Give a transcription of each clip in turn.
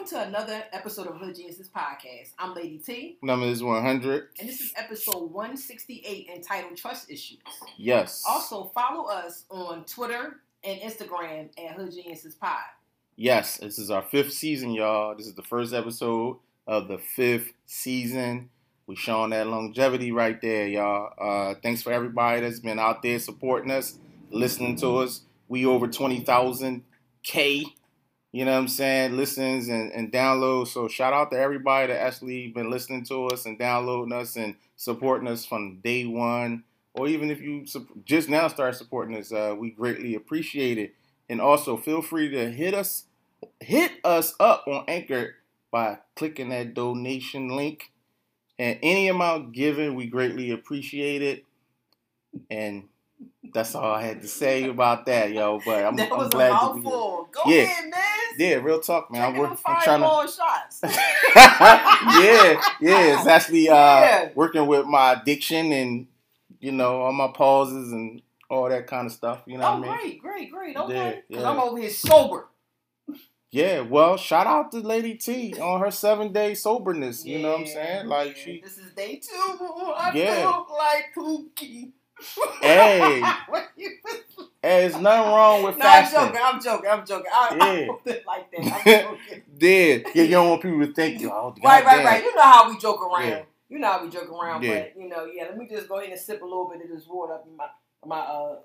Welcome to another episode of Hood Geniuses Podcast. I'm Lady T. Number is 100. And this is episode 168 entitled Trust Issues. Yes. Also, follow us on Twitter and Instagram at Hood Geniuses Pod. Yes, this is our fifth season, y'all. This is the first episode of the fifth season. We showing that longevity right there, y'all. Uh, thanks for everybody that's been out there supporting us, listening to us. We over 20,000 K you know what I'm saying, listens and, and downloads. So shout out to everybody that actually been listening to us and downloading us and supporting us from day one. Or even if you just now start supporting us, uh, we greatly appreciate it. And also feel free to hit us hit us up on Anchor by clicking that donation link. And any amount given, we greatly appreciate it. And that's all I had to say about that, yo. But I'm, that I'm glad a to be here. mouthful. Go Yeah. ahead, man. Yeah, real talk, man. I'm, work, I'm trying to. shots. yeah, yeah. It's actually uh, Yeah. working with my addiction and you know all my pauses and all that kind of stuff. You know oh, what I mean? great, great, great. Okay. Because yeah. I'm over here sober. Yeah. Well, shout out to Lady T on her seven day soberness. You know what I'm saying? Like yeah. she. This is day two. I Yeah. feel like Pookie. Hey. Hey, there's nothing wrong with no, I'm joking. I'm joking. I'm joking. I, Yeah. I don't like that. I'm joking. Yeah, yeah. You don't want people to think you. Oh, right, right, goddamn. right. You know how we joke around. Yeah. You know how we joke around. Yeah. But you know, yeah. Let me just go ahead and sip a little bit of this water up in my my uh,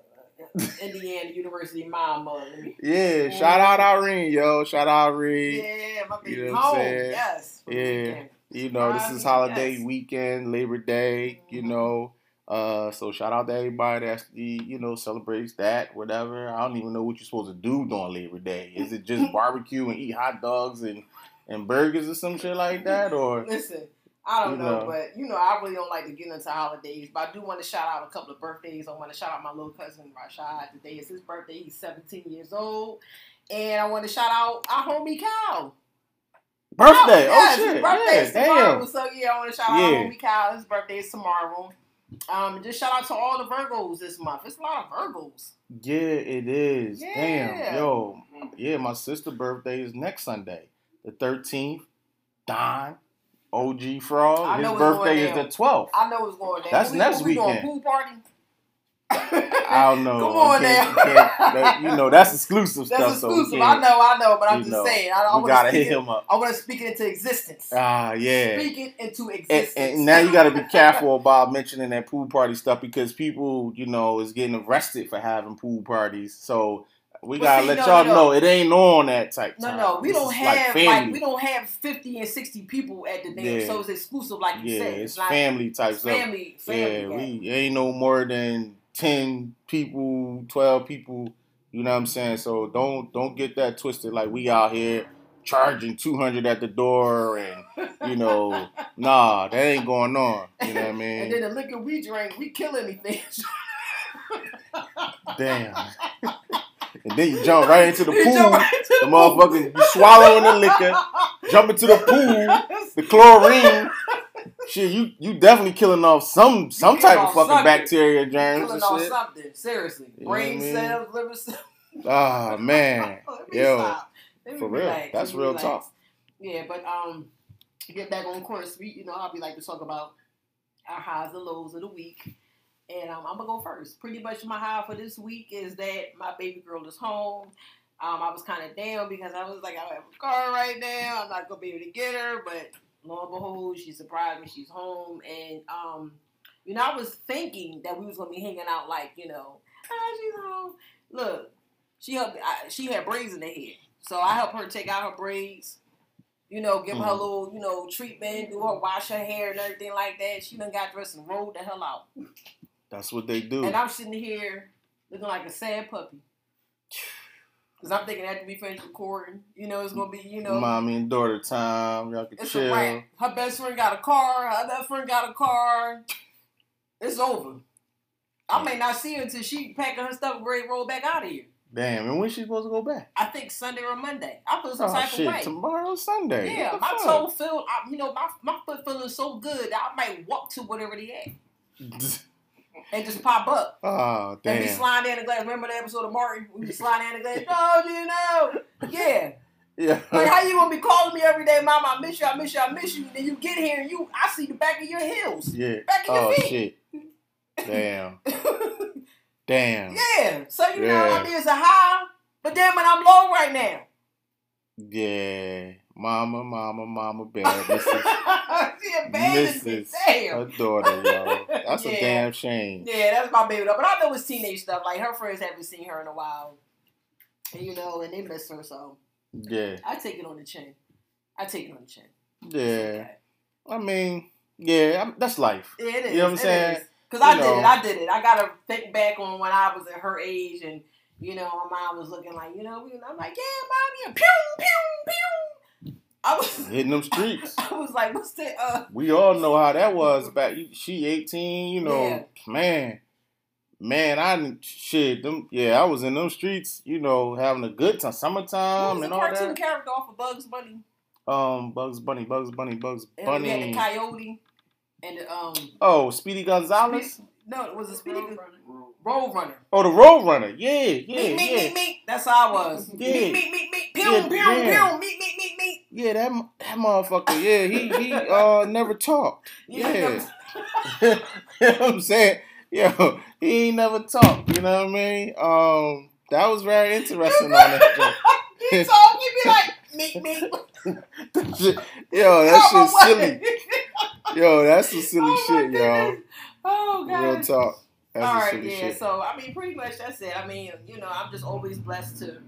Indiana University mom me- Yeah, shout out Irene, yo. Shout out Irene. Yeah, my baby You know home. Yes. Yeah. You know, this is holiday yes. weekend, Labor Day, you Mhm. know. Uh, so shout out to everybody that actually, you know, celebrates that, whatever. I don't even know what you're supposed to do during Labor Day. Is it just barbecue and eat hot dogs and, and burgers or some shit like that? Or Listen, I don't You know, know. but you know, I really don't like to get into holidays. But I do want to shout out a couple of birthdays. I want to shout out my little cousin Rashad. Today is his birthday. He's 17 years old. And I want to shout out our homie Cal. birthday. Oh, Oh, yes, shit. birthday Yeah, is tomorrow. damn. So yeah, I want to shout out Yeah. our homie Cal. His birthday is tomorrow. Um, just shout out to all the Virgos this month. It's a lot of Virgos. Yeah, it is. Yeah. Damn. Yo. Yeah, my sister's birthday is next Sunday, the 13th. Don, OG Frog. His birthday is the 12th. I know it's going down. That's we, next we doing weekend. pool party. I don't know. Come on now. that- you know, that's exclusive That's stuff. so we exclusive. I know, I know, but I'm just know, saying. I, I we gotta hit it, him up. I want to speak it into existence. Ah, yeah. Speak it into existence. and now you got to be careful about mentioning that pool party stuff because people, you know, is getting arrested for having pool parties. So we But gotta see, let no, y'all no. know it ain't on that type. no, time. no, we This don't have like, family. we don't have fifty and sixty people at the damn, Yeah. so it's exclusive, like you yeah, said. it's not family type stuff. family, family. yeah, we ain't no more than ten people, twelve people. You know what I'm saying? So don't don't get that twisted. Like we out here charging two hundred at the door, and you know, nah, that ain't going on. You know what I mean? and then the liquor we drink, we kill anything. Damn. and then you jump right into the You pool. right into The pool. motherfucker, you swallowing the liquor, jump into the pool, the chlorine. Shit, you you definitely killing off some some type of fucking something. bacteria germs killing and off shit. something. Seriously, You know what I brain cells, liver cells. Ah man, Let me yo, stop. Let me for real. relax. That's real relax. talk. Yeah, but um, get back on course. We, you know, I'll be like to talk about our highs and lows of the week, and um, I'm gonna go first. Pretty much my high for this week is that my baby girl is home. Um, I was kind of down because I was like, I don't have a car right now. I'm not gonna be able to get her, but lo and behold, she surprised me. She's home, and um, you know, I was thinking that we was gonna be hanging out like, you know, ah, she's home. Look, she helped. I, she had braids in her hair, so I helped her take out her braids. You know, give her a Mhm. little, you know, treatment, do her wash her hair and everything like that. She done got dressed and rolled the hell out. That's what they do. And I'm sitting here looking like a sad puppy. Cause I'm thinking after we finish recording, you know, it's gonna be, you know, Mommy and daughter time. Y'all can it's a chill. wrap. Her best friend got a car. Her other friend got a car. It's over. I may not see her until she packing her stuff, and ready to roll back out of here. Damn, and when she supposed to go back? I think Sunday or Monday. I feel some Oh type shit, of way. tomorrow Sunday. Yeah, my the toe feel, I, you know, my, my foot feeling so good that I might walk to whatever they at fuck? and just pop up oh damn! and be sliding down the glass. Remember the episode of Martin? We be sliding down the glass. Oh, you know, yeah. Yeah. Like how you gonna be calling me every day, Mama? I miss you. I miss you. I miss you. Then you get here and you, I see the back of your heels. Yeah. Back of your Oh feet. shit. Damn. Damn. yeah. So you know, Yeah. I mean, it's a high, but then when I'm low right now, Yeah. Mama, mama, mama bear. Mrs. she abandoned me. Mrs. Her daughter, yo. That's Yeah. a damn shame. Yeah, that's my baby though. But I know it's teenage stuff. Like her friends haven't seen her in a while, and, you know, and they miss her. So Yeah. I take it on the chin. I take it on the chin. Yeah. okay. I mean, yeah, I'm, that's life. Yeah, it is. You know what I'm saying? Because I You did it. I did it. I gotta think back on when I was at her age, and you know, my mom was looking like, you know, we- I'm like, yeah, mommy, pew, pew, pew. I was, Hitting them streets. I was like, what's that? Uh, We all know how that was back. She 18, you know, Yeah. man, man. I didn't- shit them. Yeah, I was in them streets, you know, having a good time, what summertime was the and all cartoon that. character off of Bugs Bunny? Um, Bugs Bunny, Bugs Bunny, Bugs Bunny. And we had the coyote and the um. Oh, Speedy Gonzalez. No, it was a speedy road runner. Oh, the Road Runner. Yeah, yeah, meet, meet, yeah. meet, meet. That's how I was. Yeah. Meet, meet, meet, meet. Pew, Yeah, pew, yeah. pew. Meet, meet, meet, meet. Yeah, that that motherfucker. Yeah, he he uh never talked. Yeah. you know what I'm saying? Yo, he ain't never talked. You know what I mean? Um, that was very interesting on that you talk, you be like, meet. Shit- Yo, that Come shit's away. silly. Yo, that's some silly Oh, shit, yo. Oh, God. Real talk. That's All right, yeah. shit. So I mean, pretty much that's it. I mean, you know, I'm just always blessed to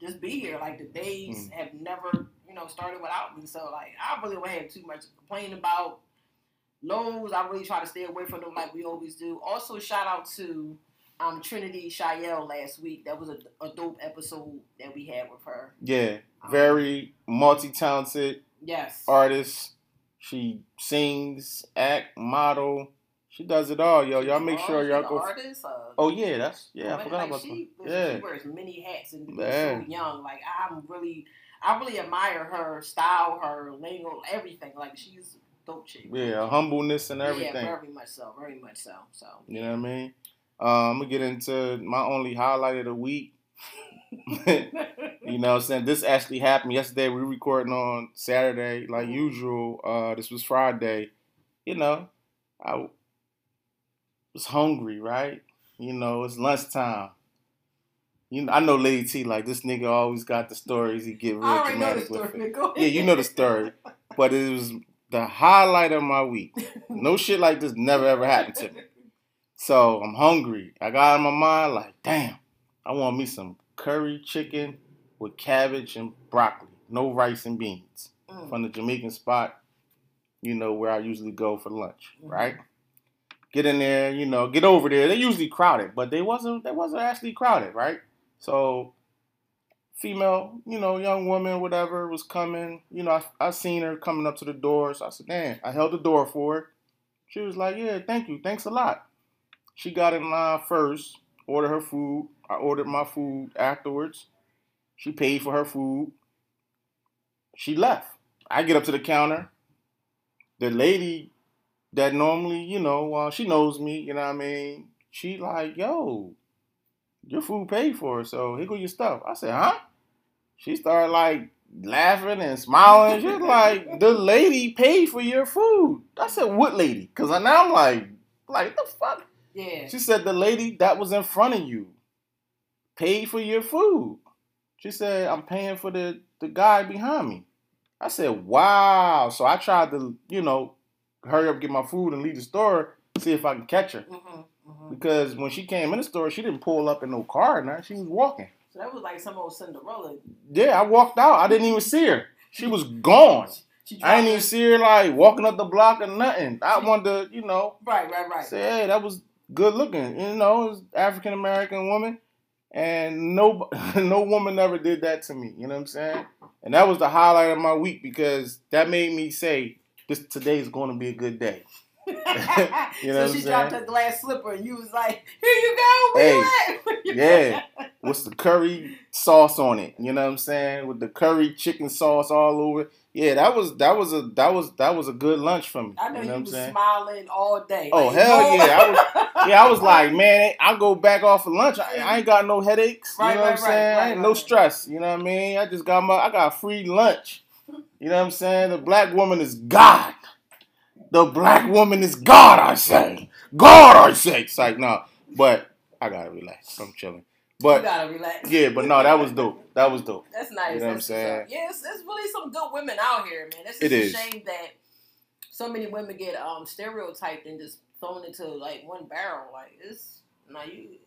just be here. Like the days Mm. have never, you know, started without me. So like, I really don't have too much to complain about. Lows, I really try to stay away from them like we always do. Also, shout out to um, Trinity Shael last week. That was a, a dope episode that we had with her. Yeah, Um, very multi-talented yes. artist. She sings, act, model. She does it all, yo. Y'all make sure y'all go. artist, uh, Oh yeah, that's yeah. I forgot like about she, that. Yeah. she wears many hats and she's Man. so young. Like I'm really, I really admire her style, her lingo, everything. Like she's dope chick. Yeah, humbleness and everything. Yeah, very much so, very much so. So You know what I mean? Uh, I'm gonna get into my only highlight of the week. you know what I'm saying? This actually happened yesterday. We recording on Saturday, like Mhm. usual. Uh, this was Friday. You know, I was hungry, right? You know, it's lunchtime. You know, I know Lady T like this nigga always got the stories. He get real I already know the dramatic with story. it. Yeah, you know the story. But it was the highlight of my week. No shit like this never ever happened to me. So I'm hungry. I got in my mind like, damn, I want me some curry chicken with cabbage and broccoli, no rice and beans, Mm. from the Jamaican spot. You know where I usually go for lunch, Mhm. right? Get in there, you know, get over there. They're usually crowded, but they wasn't. They wasn't actually crowded, right? So, female, you know, young woman, whatever, was coming. You know, I, I seen her coming up to the door, so I said, "Damn!" I held the door for her. She was like, "Yeah, thank you, thanks a lot." She got in line first, ordered her food. I ordered my food afterwards. She paid for her food. She left. I get up to the counter. The lady that normally, you know, uh, she knows me, you know what I mean? She like, yo, your food paid for, so here go your stuff. I said, huh? She started like laughing and smiling. She was like, the lady paid for your food. I said, what lady? Because now I'm like, like, the fuck? Yeah. She said, the lady that was in front of you paid for your food. She said, I'm paying for the, the guy behind me. I said, wow. So I tried to, you know, hurry up, get my food and leave the store, see if I can catch her. hmm hmm Because when she came in the store, she didn't pull up in no car. Now she was walking. So that was like some old Cinderella. Yeah, I walked out. I didn't even see her. She was gone. She I didn't even see her like walking up the block or nothing. I wanted to, you know. Right, right, right. say, hey, that was good looking. You know, it was African American woman, and no, no woman ever did that to me. You know what I'm saying? And that was the highlight of my week because that made me say, this today's going to be a good day. you know so she dropped her glass slipper, and you was like, "Here you go, where you at?" Where you yeah. at? What's the curry sauce on it? You know what I'm saying? With the curry chicken sauce all over. Yeah, that was that was a that was that was a good lunch for me. I know you you, know what was saying? smiling all day. Oh, Like, hell no- yeah, I Yeah, I was like, man, I go back off for lunch. I, I ain't got no headaches. Right, you know what I'm right, right, saying? I right, ain't right, no right. stress. You know what I mean? I just got my I got free lunch. You know what I'm saying? The black woman is God. The black woman is God, I say. God, I say. It's like, no. But I gotta relax. I'm chilling. But you gotta relax. yeah, but no, that was dope. That was dope. That's nice. You know what I'm saying? Yeah, it's, it's really some good women out here, man. It's It just a is. shame that so many women get um stereotyped and just thrown into like one barrel. Like it's now you.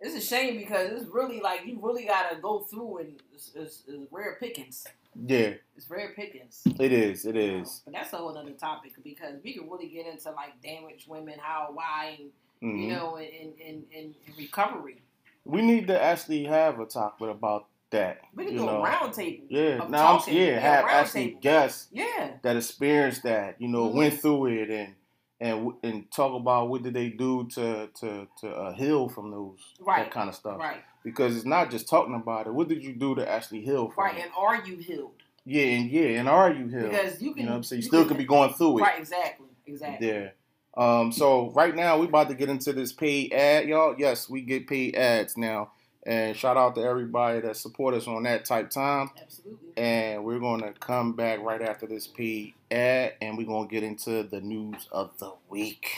It's a shame because it's really like you really gotta go through and it's, it's, it's rare pickings. Yeah, It's rare pickings. it is. It you know. is. But that's a whole other topic because we can really get into like damaged women, how, why, and Mhm. you know, in, in, in recovery. We need to actually have a talk about that. We can do know. a round table. Yeah, now I'm talking. yeah, have actually table. guests Yeah. that experienced that, you know, Mhm. went through it and and and talk about what did they do to to to uh, heal from those Right. that kind of stuff. Right. Because it's not just talking about it. What did you do to actually heal from Right. it? And are you healed? Yeah, and yeah, and are you healed? Because you can. you know what I'm saying? You, still could be going through it. Right. Exactly. Exactly. Yeah. Um, so right now we about to get into this paid ad, y'all. Yes, we get paid ads now. And shout out to everybody that support us on that type time. Absolutely. And we're gonna come back right after this paid ad and we're gonna get into the news of the week.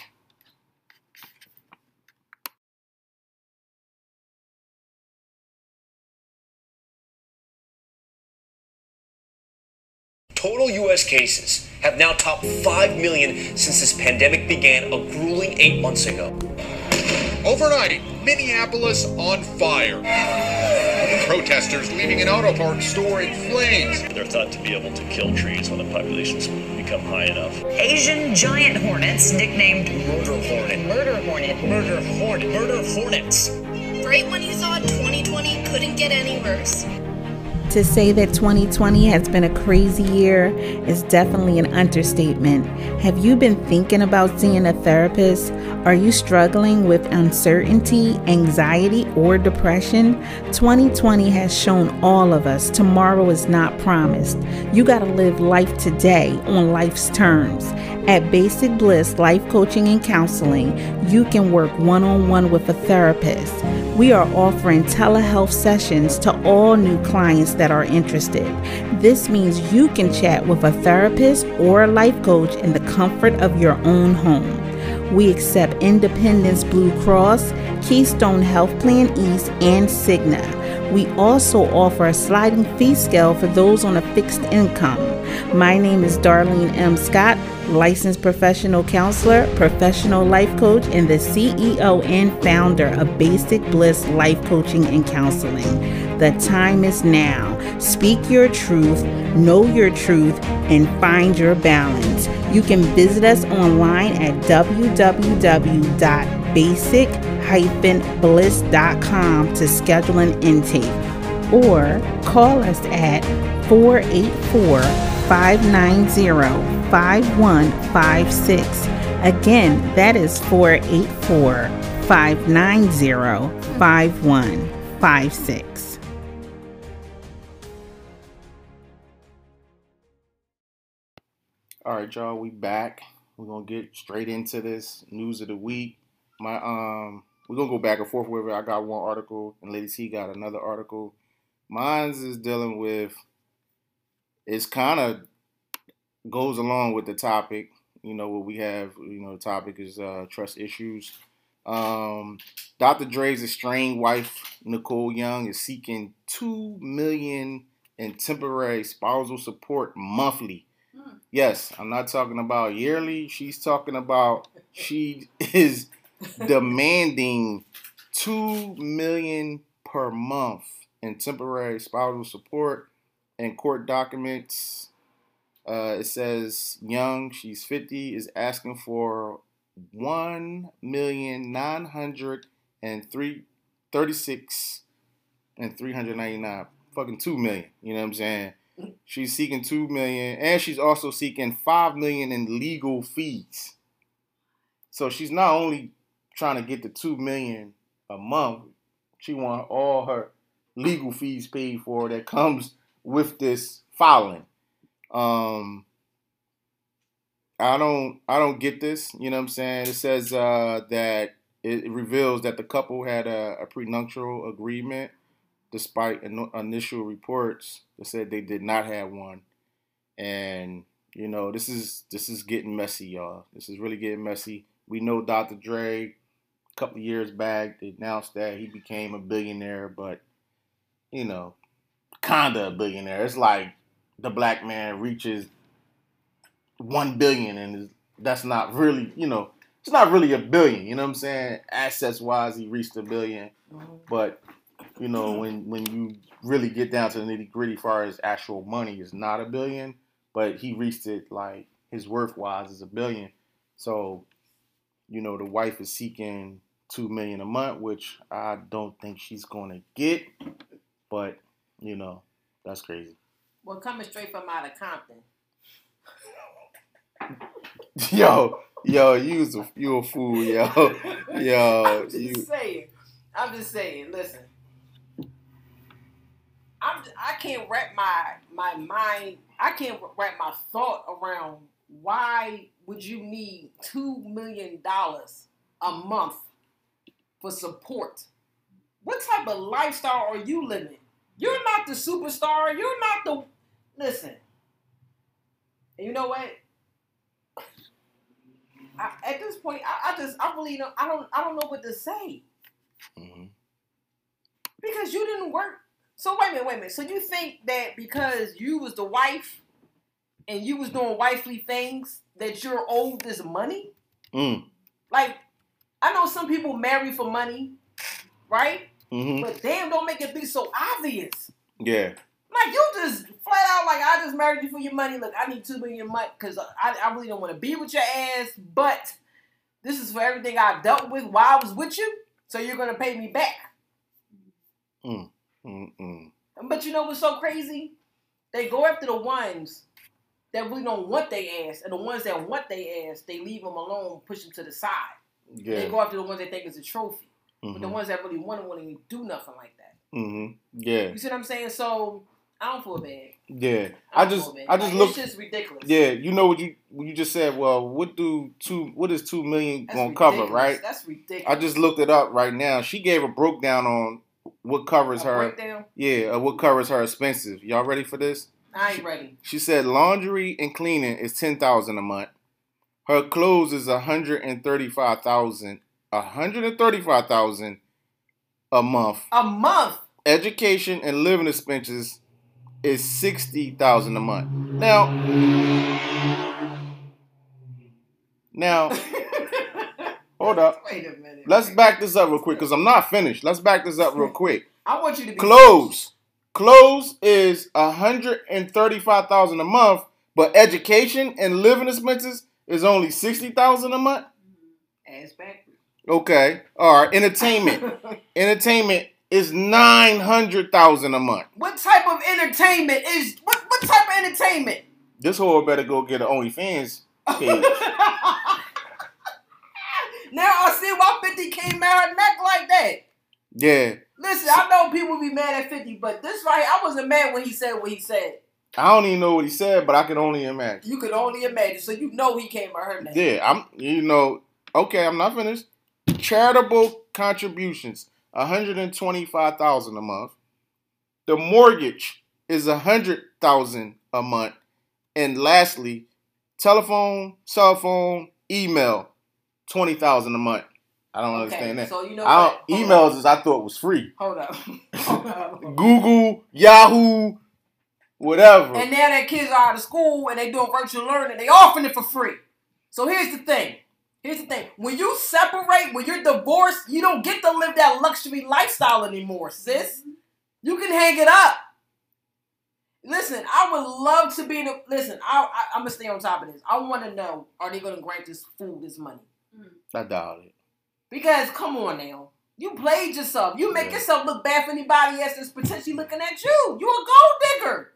Total U.S. cases have now topped 5 million since this pandemic began a grueling eight months ago. Overnight, Minneapolis on fire. Protesters leaving an auto parts store in flames. They're thought to be able to kill trees when the populations become high enough. Asian giant hornets, nicknamed Murder hornet. murder hornet. Murder hornet. Murder hornets. Right when you thought 2020 couldn't get any worse. To say that 2020 has been a crazy year is definitely an understatement. Have you been thinking about seeing a therapist? Are you struggling with uncertainty, anxiety, or depression? 2020 has shown all of us tomorrow is not promised. You got to live life today on life's terms. At Basic Bliss Life Coaching and Counseling, you can work one on one with a therapist. We are offering telehealth sessions to all new clients that are interested. This means you can chat with a therapist or a life coach in the comfort of your own home. We accept Independence Blue Cross, Keystone Health Plan East, and Cigna. We also offer a sliding fee scale for those on a fixed income. My name is Darlene M. Scott, licensed professional counselor, professional life coach, and the CEO and founder of Basic Bliss Life Coaching and Counseling. The time is now. Speak your truth, know your truth, and find your balance. You can visit us online at www.basic-bliss.com to schedule an intake or call us at 484 590 5156. Again, that is 484 590 5156. All right, y'all, we back. We're gonna get straight into this news of the week. My um, we're gonna go back and forth it. I got one article, and Lady C got another article. Mine's is dealing with. It's kind of goes along with the topic. You know what we have. You know the topic is uh, trust issues. Um, Dr. Dre's estranged wife Nicole Young is seeking two million in temporary spousal support monthly. Yes, I'm not talking about yearly. She's talking about she is demanding two million per month in temporary spousal support and court documents. Uh, it says Young, she's 50, is asking for one million nine hundred and three thirty-six and three hundred ninety-nine. Fucking two million. You know what I'm saying? She's seeking two million, and she's also seeking five million in legal fees. So she's not only trying to get the two million a month, she want all her legal fees paid for that comes with this filing. Um, I don't I don't get this. You know what I'm saying? It says uh, that it, it reveals that the couple had a, a prenuptial agreement, despite in, initial reports that said they did not have one. And you know this is this is getting messy, y'all. This is really getting messy. We know Dr. Dre. A couple years back, they announced that he became a billionaire, but you know, kinda a billionaire. It's like the black man reaches one billion, and that's not really, you know, it's not really a billion. You know what I'm saying? Assets wise, he reached a 1000000000 mm-hmm. but you know, when when you really get down to the nitty gritty, far as actual money, is not a billion, but he reached it like his worth wise is a billion. So, you know, the wife is seeking two million a month, which I don't think she's gonna get, but you know, that's crazy. Well, coming straight from out of Compton. yo, yo, you was a, you a fool, yo, yo, I'm just you. saying. I'm just saying. Listen, I'm. I can't wrap my my mind. I can't wrap my thought around why would you need two million dollars a month for support? What type of lifestyle are you living? You're not the superstar. You're not the. Listen. And you know what? I, at this point, I, I just, I really don't, I don't, I don't know what to say Mhm. because you didn't work. So wait a minute, wait a minute. So you think that because you was the wife and you was doing wifely things that you're owed this money? Mm. Like, I know some people marry for money, right? hmm But damn, don't make it be so obvious. Yeah. Like you just flat out like I just married you for your money. Look, I need two million a month because I, I really don't want to be with your ass. But this is for everything I dealt with while I was with you. So you're gonna pay me back. Mm-mm. But you know what's so crazy? They go after the ones that really don't want their ass, and the ones that want their ass, they leave them alone, push them to the side. They go after the ones they think is a trophy, but the hmm ones that really want it won't even do nothing like that. hmm Yeah. You see what I'm saying? So I don't feel bad. Yeah. I don't just. I just Like, looked. It's just ridiculous. Yeah, you know what you you just said. Well, what do two? What is two million gonna cover? Right. That's ridiculous. I just looked it up right now. She gave a breakdown on what covers her. breakdown. Yeah, uh, what covers her expenses. Y'all ready for this? I ain't ready. She said laundry and cleaning is ten thousand a month. Her clothes is a hundred and thirty five thousand. A hundred and thirty five thousand a month. A month. Education and living expenses is sixty thousand a month. Now, now, hold up. Wait a minute. Let's back this up real quick because I'm not finished. Let's back this up real quick. I want you to be Close Clothes is a hundred and thirty-five thousand a month, but education and living expenses is only sixty thousand a month. Mm-hmm. ass backwards. Okay. All right. Entertainment. Entertainment is nine hundred thousand a month. what type of entertainment is what? What type of entertainment? This whore better go get an OnlyFans page. now I see why 50 came out her neck like that. yeah. Listen, I know people be mad at 50, but this right, I wasn't mad when he said what he said. I don't even know what he said, but I can only imagine. You could only imagine, so you know he came out her neck. Yeah, I'm. You know. Okay, I'm not finished. Charitable contributions, one hundred and twenty-five thousand a month. The mortgage is a hundred thousand a month, and lastly, telephone, cell phone, email, twenty thousand a month. I don't Okay, understand that. so you know I don't, emails up. is I thought was free. Hold up. Hold up. Google, Yahoo, whatever. And now that kids are out of school and they doing virtual learning, they offering it for free. So here's the thing. Here's the thing. When you separate, when you're divorced, you don't get to live that luxury lifestyle anymore, sis. You can hang it up. Listen, I would love to be in a listen, I, I I'm gonna stay on top of this. I wanna know, are they gonna grant this fool this money? I doubt it. Because come on now. You played yourself. You make Yeah. yourself look bad for anybody else that's potentially looking at you. You a gold digger.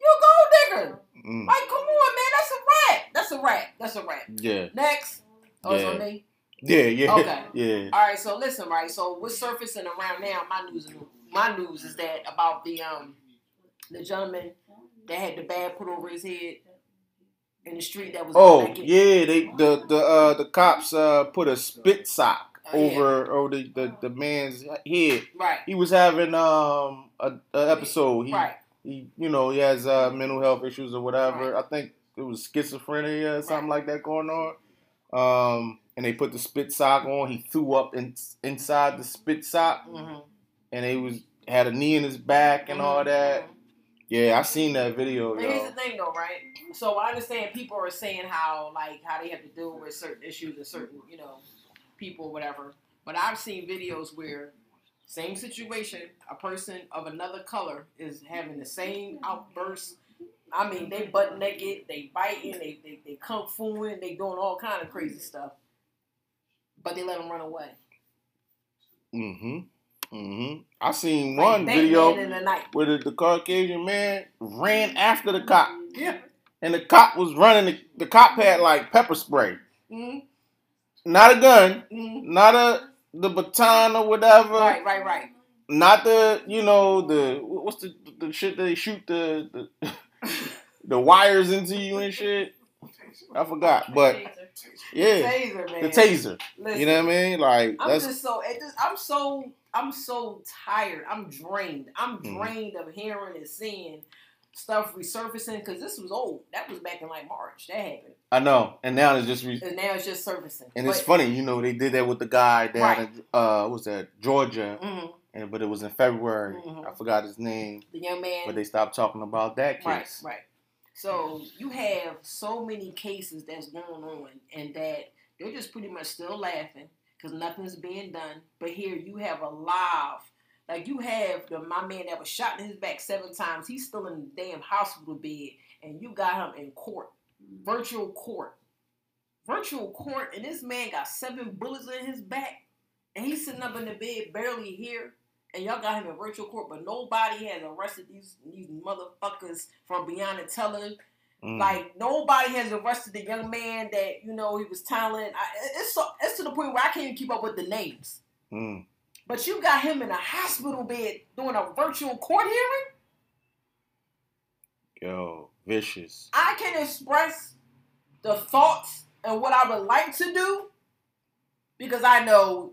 You a gold digger. Mm, Like, come on, man. That's a rat. That's a rat. That's a rat. yeah. Next. Oh, it's Yeah. on me. Yeah, yeah, Okay. yeah. All right, so listen, right. So what's surfacing around now? My news, my news is that about the um the gentleman that had the bag put over his head in the street that was Oh naked. yeah, they the the uh the cops uh put a spit sock Oh, yeah. over over the, the the man's head. Right, He was having um a, a episode. He, right, he you know he has uh mental health issues or whatever. Right. I think it was schizophrenia or something Right. like that going on. Um, and they put the spit sock on. He threw up in, inside the spit sock, hmm and he was had a knee in his back and all that. mhm. Yeah, I seen that video, But here's the thing, though, right? So I understand people are saying how like how they have to deal with certain issues and certain you know people, whatever. But I've seen videos where same situation, a person of another color is having the same outburst. I mean, they butt naked, they biting, they they, they kung fuing, they doing all kind of crazy stuff. But they let them run away. Mm-hmm. Mm-hmm. I seen one Batman video the where the, the Caucasian man ran after the cop, Yeah. And the cop was running. The, the cop had like pepper spray, hmm not a gun, hmm not a the baton or whatever, Right, right, right. not the you know the what's the the shit they shoot the the, the wires into you and shit. I forgot, but yeah, the Taser, man. the taser. Listen, You know what I mean? Like I'm that's just so at this, I'm so I'm so tired. I'm drained. I'm Mhm. drained of hearing and seeing stuff resurfacing because this was old. That was back in like March. That happened, I know, and now it's just. Re- and now it's just surfacing. And it's funny, you know, they did that with the guy down Right. in uh, was that Georgia, hmm and but it was in February. Mhm. I forgot his name, The young man. but they stopped talking about that case. right, right. So you have so many cases that's going on, and that they're just pretty much still laughing because nothing's being done. But here you have a live. Like you have the my man that was shot in his back seven times. He's still in the damn hospital bed, and you got him in court, virtual court, virtual court, and this man got seven bullets in his back, and he's sitting up in the bed, barely here, and y'all got him in virtual court, but nobody has arrested these these motherfuckers from beyond the telling. Mm. Like nobody has arrested the young man that you know he was telling. I, it's so it's to the point where I can't even keep up with the names. Mm. But you got him in a hospital bed doing a virtual court hearing. Yo, vicious. I can express the thoughts and what I would like to do because I know,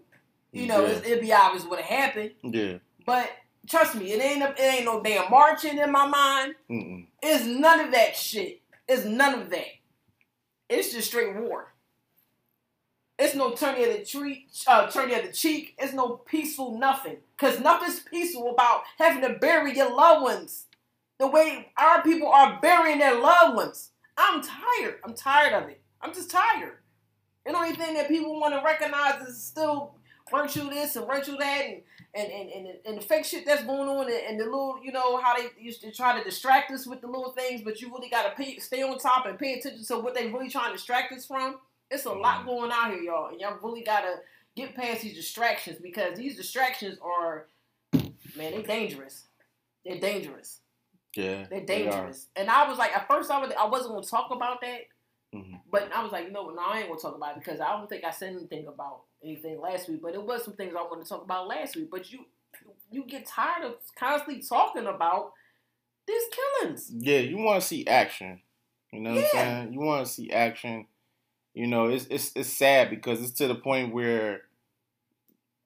you know, Yeah. it'd be obvious what happened. Yeah. But trust me, it ain't it ain't no damn marching in my mind. Mm-mm. It's none of that shit. It's none of that. It's just straight war. It's no turning of the tree, uh, turning of the cheek. It's no peaceful nothing. Cause nothing's peaceful about having to bury your loved ones the way our people are burying their loved ones. I'm tired. I'm tired of it. I'm just tired. And the only thing that people want to recognize is still virtue this and virtue that and and, and, and, and the fake shit that's going on and, and the little, you know, how they used to try to distract us with the little things, but you really got to stay on top and pay attention to what they really trying to distract us from. It's a lot going on here, y'all, and y'all really got to get past these distractions because these distractions are, man, they're dangerous. They're dangerous. Yeah. They're they dangerous. And I was like, at first, I, was, I wasn't going to talk about that. Mhm. But I was like, no, no, I ain't gonna talk about it because I don't think I said anything about anything last week. But it was some things I wanted to talk about last week. But you, you get tired of constantly talking about these killings. Yeah, you want to see action. You know what I'm saying? You want to see action. You know, it's it's it's sad because it's to the point where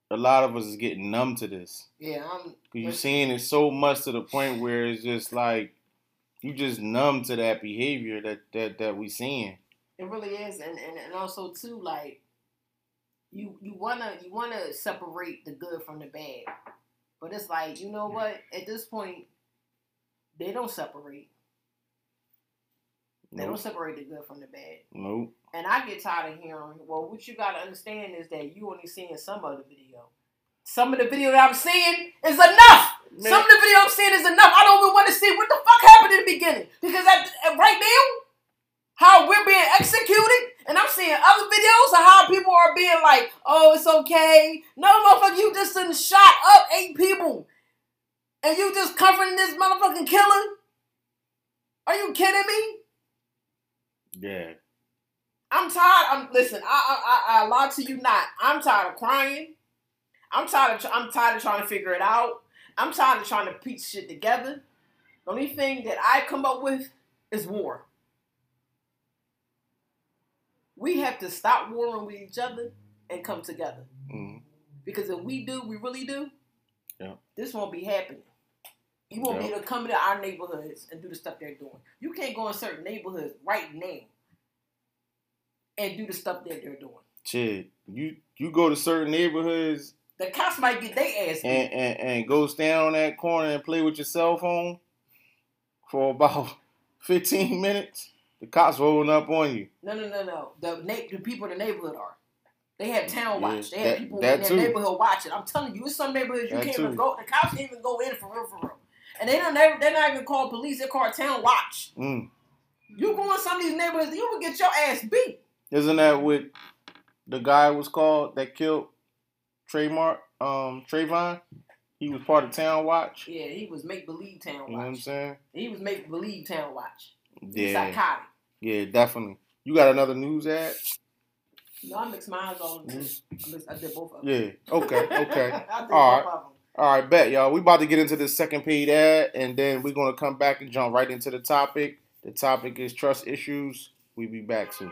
a lot of us is getting numb to this. Yeah, I'm. Cause you're seeing it so much to the point where it's just like you just numb to that behavior that that that we seeing. It really is, and, and and also too, like you you wanna you wanna separate the good from the bad, but it's like you know what? At this point, they don't separate. They don't separate the good from the bad. Nope. And I get tired of hearing, well, what you gotta understand is that you only seeing some of the video. Some of the video that I'm seeing is enough. Man. Some of the video I'm seeing is enough. I don't even want to see what the fuck happened in the beginning. Because at, at right now, how we're being executed, and I'm seeing other videos of how people are being like, oh, it's okay. No, motherfucker, you just done shot up eight people. And you just covering this motherfucking killer? Are you kidding me? Yeah. I'm tired. I'm listen. I I I, I lie to you not. I'm tired of crying. I'm tired of I'm tired of trying to figure it out. I'm tired of trying to piece shit together. The only thing that I come up with is war. We have to stop warring with each other and come together. Mhm. Because if we do, we really do. Yeah. This won't be happening. You won't be Yeah. able to come into our neighborhoods and do the stuff they're doing. You can't go in certain neighborhoods right now and do the stuff that they're doing. Shit, you you go to certain neighborhoods The cops might get their ass and, and and go stand on that corner and play with your cell phone for about fifteen minutes. The cops rolling up on you. No, no, no, no. The na- the people in the neighborhood are. They have town Yeah, watch. They have that- people that in their too. neighborhood watching. I'm telling you, some neighborhoods you That can't too. even go. The cops can't even go in for real, for real. And they don't never. They're not even called police. They're called town watch. Mm. You go in some of these neighborhoods, you will get your ass beat. Isn't that what the guy was called that killed Trademark um Trayvon? He was part of Town Watch. Yeah, he was make believe town Watch. You know what I'm saying? He was make believe town watch. Yeah, psychotic. yeah, definitely. You got another news ad? No, I mix mine the time. I, did both of them. Yeah. Okay. Okay. I did All right. both of them. All right, bet y'all. We about to get into the second paid ad, and then we're gonna come back and jump right into the topic. The topic is trust issues. We'll be back soon.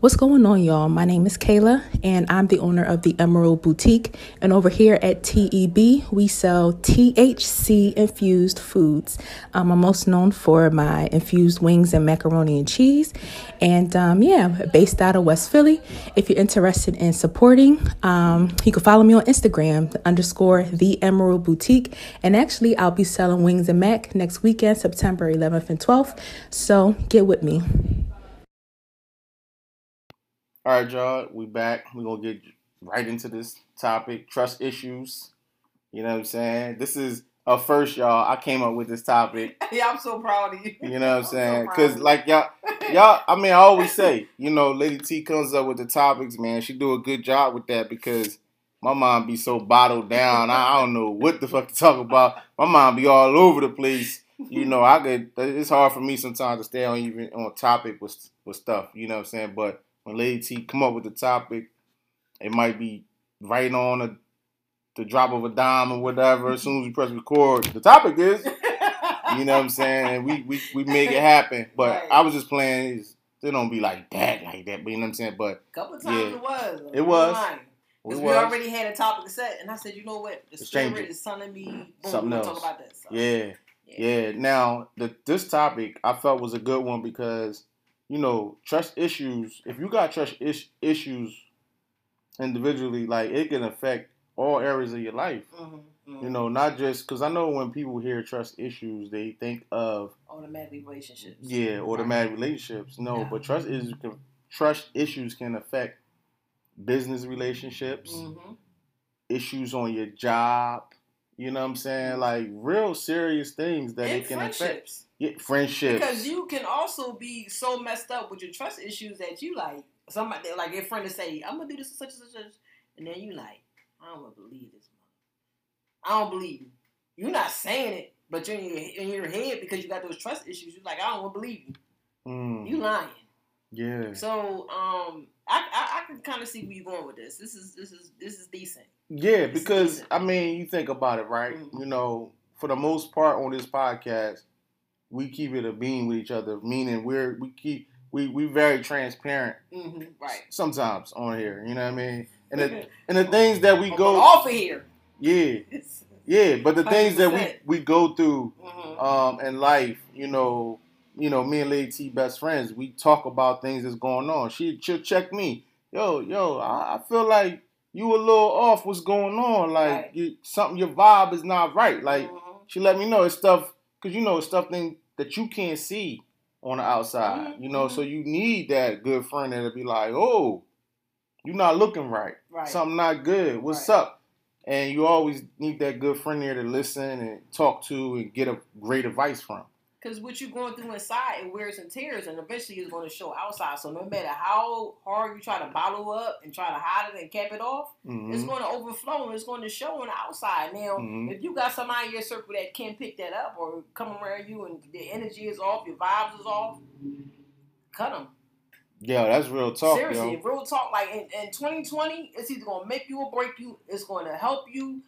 What's going on, y'all? My name is Kayla, and I'm the owner of the Emerald Boutique. And over here at TEB, we sell THC infused foods. Um, I'm most known for my infused wings and macaroni and cheese. And um, yeah, based out of West Philly. If you're interested in supporting, um, you can follow me on Instagram, underscore the Emerald Boutique. And actually, I'll be selling wings and mac next weekend, September 11th and 12th. So get with me. All right, y'all. We back. We're gonna get right into this topic: trust issues. You know what I'm saying? This is a first, y'all. I came up with this topic. Yeah, I'm so proud of you. You know what I'm saying? Because like y'all, y'all. I mean, I always say, you know, Lady T comes up with the topics, man. She do a good job with that because my mind be so bottled down. I, I don't know what the fuck to talk about. My mind be all over the place. You know, I could. It's hard for me sometimes to stay on even on topic with with stuff. You know what I'm saying? But when Lady T come up with the topic, it might be right on a, the drop of a dime or whatever. As soon as we press record, the topic is. You know what I'm saying? And we we, we make it happen. But Right. I was just playing. It don't be like that, like that. But you know what I'm saying? But A couple times Yeah. it was. It was. Because we already had a topic set, and I said, you know what? The change spirit it. is telling me boom, Something we're else. talk about this. So, Yeah, yeah. Now the this topic I felt was a good one because you know trust issues. If you got trust is, issues individually, like it can affect all areas of your life. Mhm, mhm. You know, not just because I know when people hear trust issues, they think of automatic relationships. yeah automatic relationships. No, Yeah. but trust is trust issues can affect business relationships. hmm issues on your job. You know what I'm saying? Like real serious things that And it can affect. friendships. Yeah, friendships. Because you can also be so messed up with your trust issues that you like somebody like your friend to say, I'm gonna do this such and such, such," and then you like, I don't wanna believe this. I don't believe you. You're not saying it, but you're in your, in your head because you got those trust issues. You're like, I don't wanna believe you. Mm, You lying. yeah. So um, I, I I can kind of see where you're going with this. This is this is this is decent. Yeah, It's because decent. I mean, you think about it, right? Mhm. You know, for the most part on this podcast, we keep it a beam with each other, meaning we're we keep we we very transparent hmm Right. sometimes on here. You know what I mean? And the and the things that we go, off of here. yeah, yeah. But the things that we we go through hmm um, in life, you know, you know, me and Lady T best friends, we talk about things that's going on. She she'll check me, yo, yo, I, I feel like you a little off. What's going on? Like Right. you, something, your vibe is not right. Like Mhm. she let me know it's stuff because you know it's stuff thing that you can't see on the outside. Mhm, You know, mhm. so you need that good friend that'll be like, oh, you're not looking right. Right. Something not good. What's Right. up? And you always need that good friend there to listen and talk to and get a great advice from. Because what you're going through inside, it wears and tears, and eventually it's going to show outside. So no matter how hard you try to bottle up and try to hide it and cap it off, Mhm. it's going to overflow and it's going to show on the outside. Now, Mhm. if you got somebody in your circle that can't pick that up or come around you and the energy is off, your vibes is off, cut them. Yeah, that's real talk, Seriously, yo. real talk. Like in, in 2020, it's either gonna make you or break you. It's gonna help you,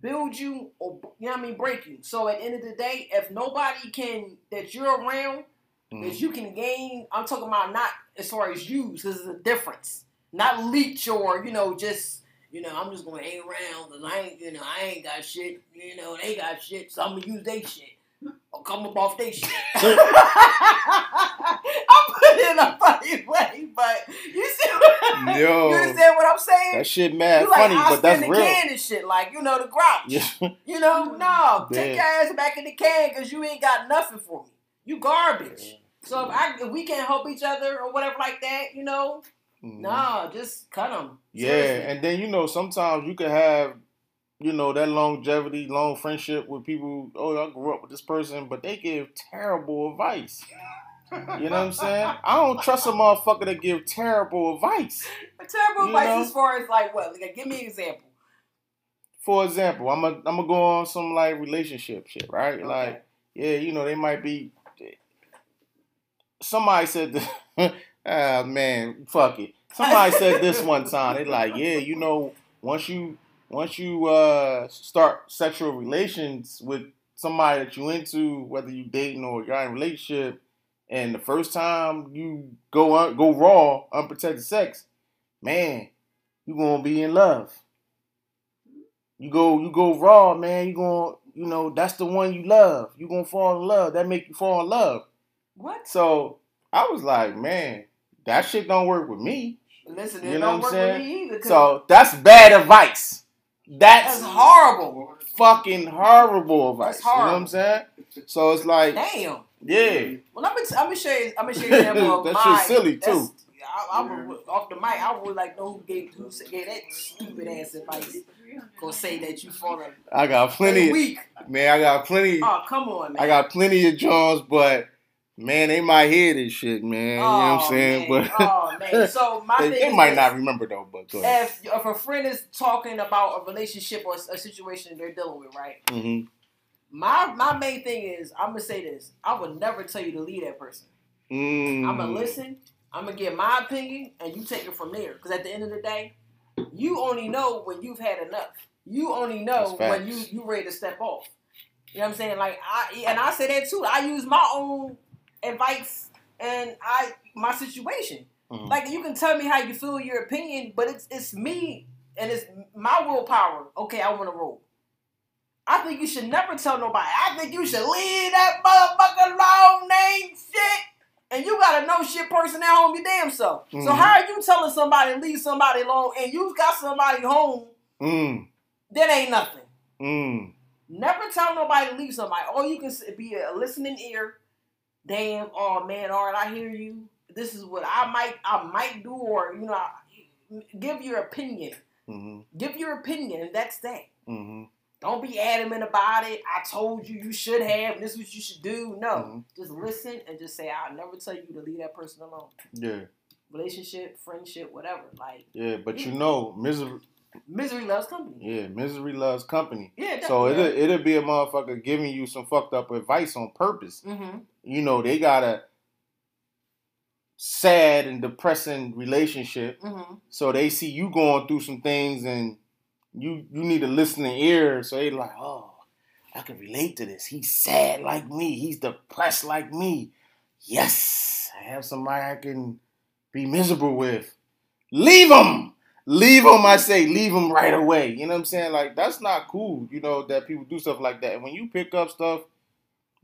build you, or you know what I mean, break you. So at the end of the day, if nobody can that you're around Mm. that you can gain, I'm talking about not as far as use, because there's a difference. Not leech or you know just you know I'm just gonna hang around because I ain't you know I ain't got shit. You know they got shit, so I'm gonna use they shit. Or come up off they shit. I'm putting it in a funny way, but you see what, Yo. you understand what I'm saying? That shit mad you like, funny, I but that's spin real. can and shit, like you know the grouch. Yeah. You know, no, take your ass back in the can because you ain't got nothing for me. You garbage. So if I if we can't help each other or whatever like that, you know, Mhm. no, just cut them. Yeah, and then you know sometimes you can have, you know, that longevity, long friendship with people. Oh, I grew up with this person, but they give terrible advice. You know what I'm saying? I don't trust a motherfucker to give terrible advice. terrible advice know? as far as like what? Like, give me an example. For example, I'm gonna I'm gonna go on some like relationship shit, right? Like, yeah, you know, they might be. Somebody said, this, ah man, fuck it. Somebody said this one time. They like, yeah, you know, once you once you uh start sexual relations with somebody that you into, whether you dating or you're in a relationship, and the first time you go un- go raw, unprotected sex, man, you gonna be in love. You go you go raw, man. You going to, you know that's the one you love. You gonna fall in love. That make you fall in love. What? So I was like, man, that shit don't work with me. Listen, it You know don't what I'm work saying? with me either. So that's bad advice. That's, that's horrible. fucking horrible advice. That's You know what. I'm saying? So it's like, Damn. yeah, Well, I'm gonna, I'm gonna show you. I'm gonna show you an example of That mine. shit's silly, too. I, I would, off the mic, I would like know who gave who gave that stupid ass advice. Gonna say that you falling I got plenty. weak. Man, I got plenty. Oh come on, man. I got plenty of Jones, but man, they might hear this shit, man. you know what I'm Oh, saying? man. But Oh, man. So, my they, they might not remember though. But if if a friend is talking about a relationship or a situation they're dealing with, right? Mm-hmm. My my main thing is I'm gonna say this. I would never tell you to leave that person. mm I'm gonna listen. I'm gonna give my opinion, and you take it from there. Because at the end of the day, you only know when you've had enough. You only know when you you ready to step off. You know what I'm saying? Like I and I say that too. I use my own advice and I my situation. Mhm. Like you can tell me how you feel, your opinion, but it's it's me and it's my willpower. Okay, I want to roll. I think you should never tell nobody. I think you should leave that motherfucker alone, name shit. And you got a no shit person at home, you damn self. So Mhm. how are you telling somebody leave somebody alone and you got somebody home Mm, that ain't nothing? mm. Never tell nobody to leave somebody. All you can be a listening ear. Damn, oh man, all right, I hear you. This is what I might, I might do, or you know, give your opinion. hmm Give your opinion, and that's that. hmm Don't be adamant about it. I told you you should have. This is what you should do. No, Mhm. just listen and just say, "I'll never tell you to leave that person alone." Yeah, Relationship, friendship, whatever. Like yeah. But you know, misery. Misery loves company. Yeah, misery loves company. Yeah. So it'll it'll be a motherfucker giving you some fucked up advice on purpose. Mhm. You know, they got a sad and depressing relationship. Mhm. So they see you going through some things and you you need a listening ear. So they like, oh, I can relate to this. He's sad like me. He's depressed like me. Yes, I have somebody I can be miserable with. Leave him. Leave them, I say, leave them right away. You know what I'm saying? Like, that's not cool, you know, that people do stuff like that. And when you pick up stuff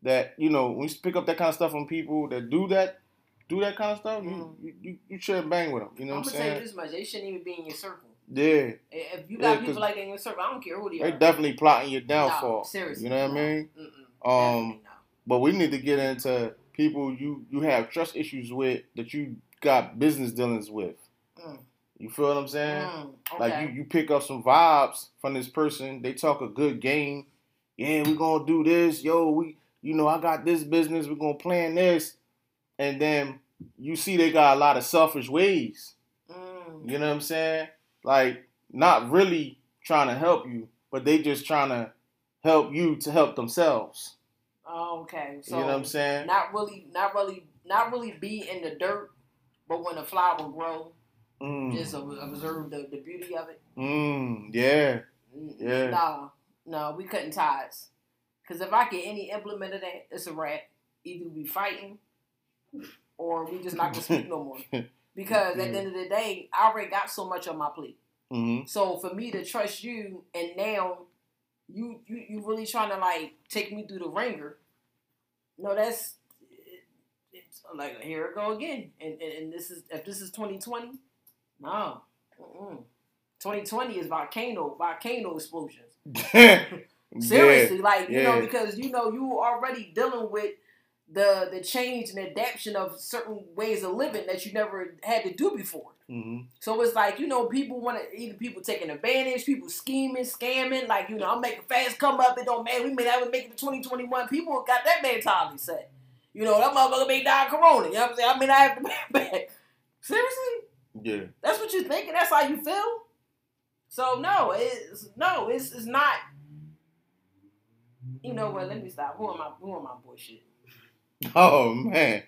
that, you know, when you pick up that kind of stuff from people that do that, do that kind of stuff, you, you, you, you shouldn't bang with them. You know I'm what I'm gonna tell saying? this much: they shouldn't even be in your circle. Yeah. If you Yeah, got people 'cause like that in your circle, I don't care who they are. They are. definitely plotting your downfall. No, seriously, You know what no. I mean? Mm-mm. Um, but we need to get into people you you have trust issues with that you got business dealings with. Mm. You feel what I'm saying? Mm, Like you, you pick up some vibes from this person. They talk a good game. Yeah, we gonna do this. Yo, we you know I got this business. We're gonna plan this, and then you see they got a lot of selfish ways. Mm. You know what I'm saying? Like not really trying to help you, but they just trying to help you to help themselves. Oh, okay. So you know what I'm saying? Not really, not really, not really be in the dirt, but when the flower grow, Mm. just ob- observe the, the beauty of it. Mm, yeah. Yeah. No, no, we cutting ties. Cause if I get any implement of that, it's a wrap. Either we fighting, or we just not gonna speak no more. Because at the end of the day, I already got so much on my plate. hmm So for me to trust you, and now you you you really trying to like take me through the ringer. No, that's it, it's like here it go again. And, and and this is if this is 2020, no, Mm-mm. 2020 is volcano volcano explosions. Seriously, like you know, because you know you already dealing with the the change and adaptation of certain ways of living that you never had to do before. hmm So it's like, you know, people want to, either people taking advantage, people scheming, scamming, like, you know, I'm making fast come up, it don't matter, we may not make it to 2021. People got that mentality set. You know, that motherfucker may die of corona. You know what I'm saying? I mean, I have to back. Seriously? Yeah. That's what you're thinking? That's how you feel? So, no, it's, no, it's, it's not, you know what, let me stop. Who am I, who am I bullshit? Oh man.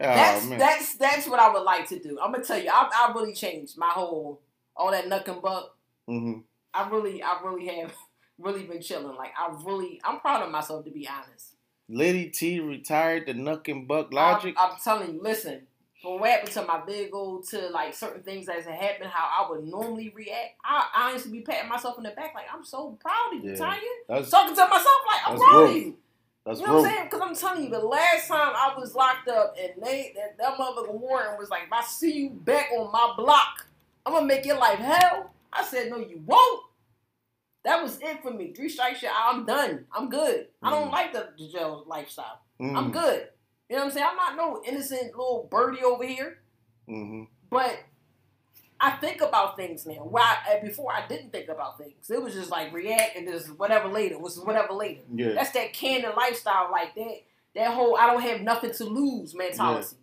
Oh that's man. that's that's what I would like to do. I'm gonna tell you, I, I really changed my whole all that nuck and buck. hmm I really, I really have really been chilling. Like I really, I'm proud of myself to be honest. Lady T retired the Nuck and Buck Logic. I'm, I'm telling you, listen. From what happened to my big old to like certain things that has happened, how I would normally react, I, I honestly be patting myself in the back like I'm so proud of you, Yeah. Tanya. that's Talking to myself like I'm proud growth. of you. that's You know what I'm saying? Because I'm telling you, the last time I was locked up and they that, that motherfucker Warren was like, if I see you back on my block, I'm gonna make your life hell. I said, no, you won't. That was it for me. Three strikes, I'm done. I'm good. I don't Mhm. like the, the jail lifestyle. Mm-hmm. I'm good. You know what I'm saying? I'm not no innocent little birdie over here. hmm But I think about things now. Why before I didn't think about things. It was just like react and just whatever later. Was whatever later. Yeah. That's that candid lifestyle, like that. That whole I don't have nothing to lose mentality.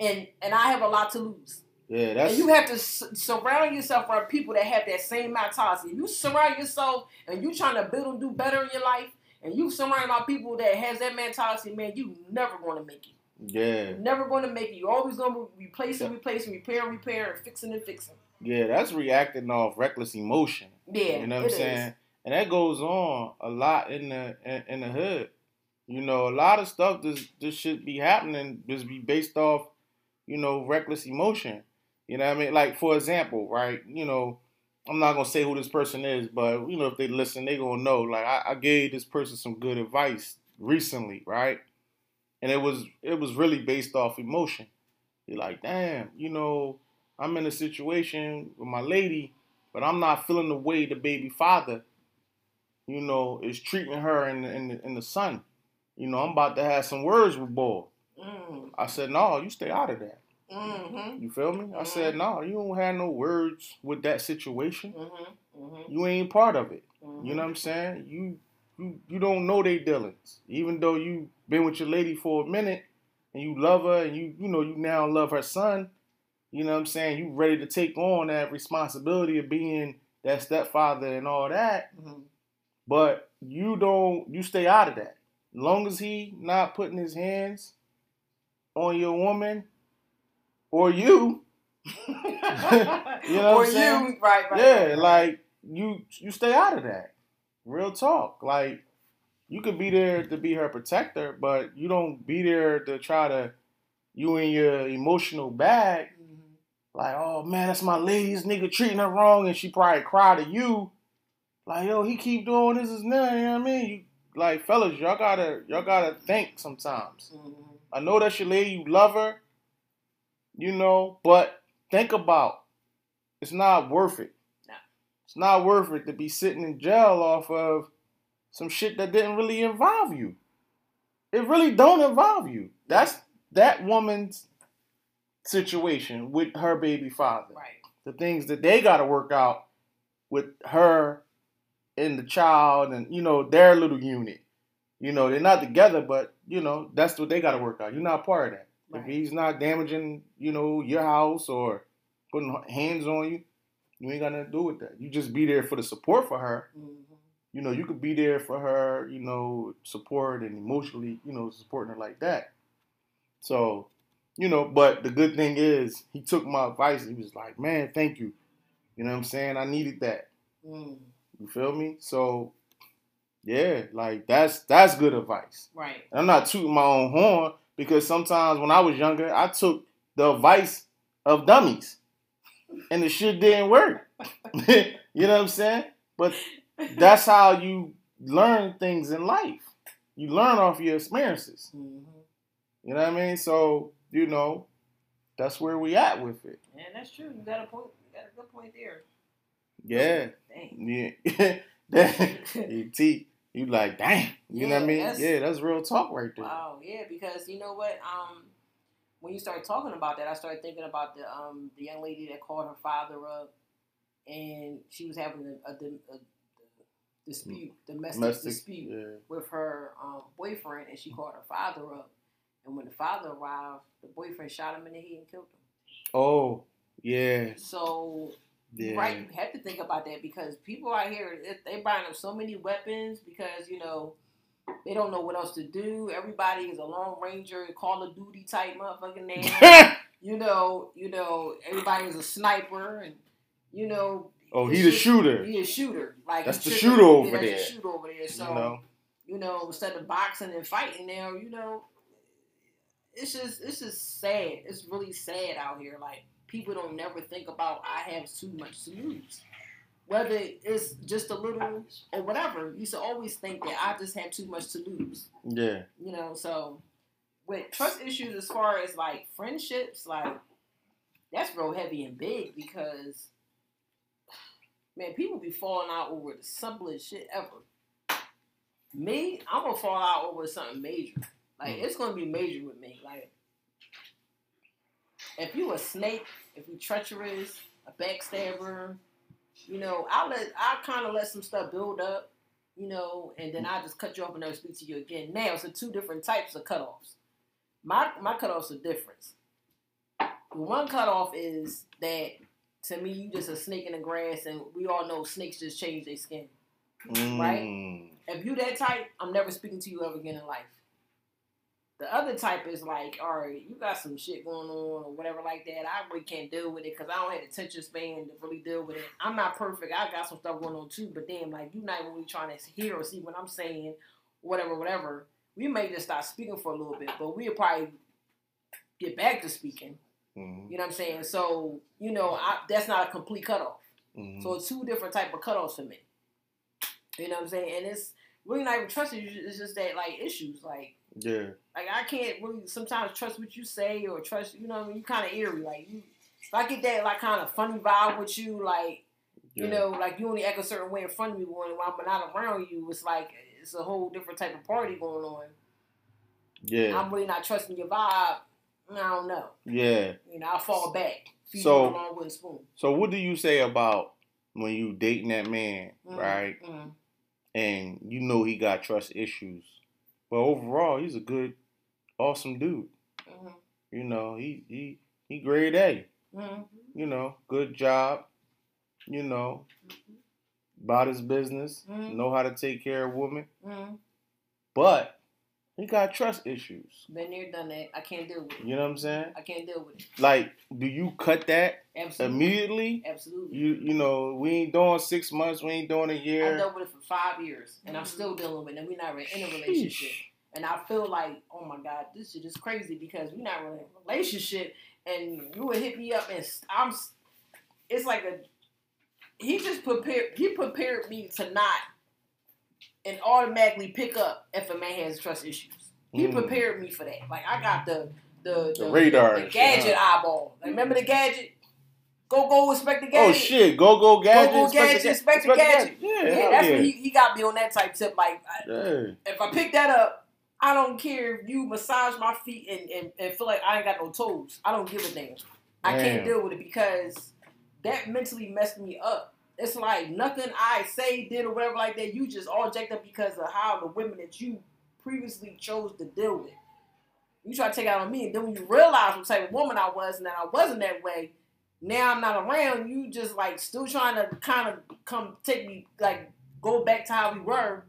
And and I have a lot to lose. Yeah. That's and you have to s- surround yourself around people that have that same mentality. If you surround yourself and you trying to build and do better in your life, and you surround by people that has that mentality, man, you never going to make it. yeah. You're never going to make it. You're always going to be replacing, replacing, repairing, repairing, fixing and fixing. Yeah. That's reacting off reckless emotion. Yeah, You know what I'm is. saying? And that goes on a lot in the in, in the hood. You know, a lot of stuff this this should be happening just be based off, you know, reckless emotion. You know what I mean? Like for example, right? You know, I'm not gonna say who this person is, but you know, if they listen, they gonna know. Like I, I gave this person some good advice recently, right? And it was it was really based off emotion. You're like, damn, you know, I'm in a situation with my lady, but I'm not feeling the way the baby father, you know, is treating her in the, in the, in the son. You know, I'm about to have some words with boy. Mm, I said, no, you stay out of that. Mm-hmm, You feel me? I said, no, you don't have no words with that situation. mm-hmm, mm-hmm, You ain't part of it. mm-hmm. You know what I'm saying? You you you don't know they dealings. Even though you been with your lady for a minute and you love her and you you know you now love her son. You know what I'm saying? You ready to take on that responsibility of being that stepfather and all that. But you don't you stay out of that. As long as he not putting his hands on your woman or you, you know what or you, right, right. yeah, right, like you you stay out of that. Real talk. Like you could be there to be her protector, but you don't be there to try to you in your emotional bag. Mhm. Like, oh man, that's my lady's nigga treating her wrong, and she probably cry to you. Like, yo, he keep doing this is now, you know what I mean? You like fellas, y'all gotta y'all gotta think sometimes. Mhm. I know that's your lady, you love her, you know, but think about it's not worth it. No. It's not worth it to be sitting in jail off of some shit that didn't really involve you. It really don't involve you. That's that woman's situation with her baby father. Right. The things that they gotta work out with her and the child and you know their little unit. You know, they're not together, but you know, that's what they gotta work out. You're not part of that. If he's not damaging, you know, your house or putting hands on you, you ain't got nothing to do with that. You just be there for the support for her. Mhm. you know, you could be there for her, you know, support and emotionally, you know, supporting her like that. So, you know, but the good thing is he took my advice he was like, man, thank you. You know what I'm saying? I needed that. Mm, You feel me? So, yeah, like that's that's good advice. right. And I'm not tooting my own horn because sometimes when I was younger, I took the advice of dummies, and the shit didn't work. you know what I'm saying? But that's how you learn things in life. You learn off your experiences. hmm You know what I mean? So you know, that's where we at with it. Yeah, that's true. You got a point. You got a good point there. Yeah, Dang. yeah. That- T, you like, damn. You know what I mean? yeah, that's real talk right there. Wow, yeah, because you know what? Um, when you start talking about that, I started thinking about the um the young lady that called her father up, and she was having a, a, a, a dispute, domestic, Domestic, dispute yeah. with her um, boyfriend, and she called her father up. And when the father arrived, the boyfriend shot him in the head and killed him. Oh, yeah, So yeah. Right, you have to think about that because people out here they- they buying up so many weapons because you know they don't know what else to do. Everybody is a Lone Ranger, Call of Duty type motherfucking name. you know, you know, everybody is a sniper, and you know. oh, he's a shooter. He's a shooter. Like That's the shooter over yeah, that's there. The shooter over there. So you know, you know, instead of boxing and fighting now, you know, it's just it's just sad. It's really sad out here. Like people don't never think about I have too much to lose. Whether it's just a little or whatever, you should always think that I just have too much to lose. yeah, You know, so with trust issues as far as like friendships, like that's real heavy and big because man, people be falling out over the simplest shit ever. Me, I'm gonna fall out over something major. Like mm. it's gonna be major with me. Like if you a snake, if you treacherous, a backstabber, you know, I'll let I kind of let some stuff build up, you know, and then I just cut you off and never speak to you again. Now, so two different types of cutoffs. My my cutoffs are different. The one cutoff is that to me you just a snake in the grass, and we all know snakes just change their skin. Right? Mm. If you that type, I'm never speaking to you ever again in life. The other type is like, all right, you got some shit going on or whatever like that. I really can't deal with it because I don't have the attention span to really deal with it. I'm not perfect. I got some stuff going on too, but then like you're not really trying to hear or see what I'm saying, whatever, whatever. We may just stop speaking for a little bit, but we'll probably get back to speaking. Mhm. You know what I'm saying? So you know, I, that's not a complete cutoff. Mhm. So two different type of cutoffs for me. You know what I'm saying? And it's really not even trusting you. It's just that like issues. Like yeah, like I can't really sometimes trust what you say or trust. You know what I mean? You kind of eerie. Like you, if I get that like kind of funny vibe with you, like you know, like you only act a certain way in front of me when I'm not around you. It's like it's a whole different type of party going on. yeah, I'm really not trusting your vibe. I don't know. yeah. You know, I'll fall back. So- you with a long wooden spoon. So what do you say about when you dating that man, Mhm, right? mhm. And you know he got trust issues, but overall he's a good, awesome dude. Mhm. You know he he he grade A. Mhm. You know, good job. You know, about his business, Mhm. know how to take care of women, Mhm. but he got trust issues. Been there, done that. I can't deal with it. You know what I'm saying? I can't deal with it. Like, do you cut that Absolutely. immediately? Absolutely. You you know, we ain't doing six months, we ain't doing a year. I dealt with it for five years, and I'm still dealing with it. And we're not really in a relationship. And I feel like, oh my God, this shit is crazy because we're not really in a relationship. And you would hit me up, and I'm. It's like a. He just prepared. He prepared me to not, and automatically pick up if a man has trust issues. He Mm. prepared me for that. Like I got the the, The radar the gadget huh? eyeball. Like, remember the gadget? Go go inspect the gadget. Oh shit, go go gadget, Go go gadget, the inspect the inspect gadget. Yeah, Yeah, that's yeah. what he, he got me on that type tip. Like, I, Yeah. if I pick that up, I don't care if you massage my feet and, and, and feel like I ain't got no toes. I don't give a damn. I can't deal with it because that mentally messed me up. It's like nothing I say, did, or whatever like that. You just all jacked up because of how the women that you previously chose to deal with. You try to take it out on me, and then when you realize what type of woman I was and that I wasn't that way, now I'm not around. You just like still trying to kind of come take me like go back to how we were,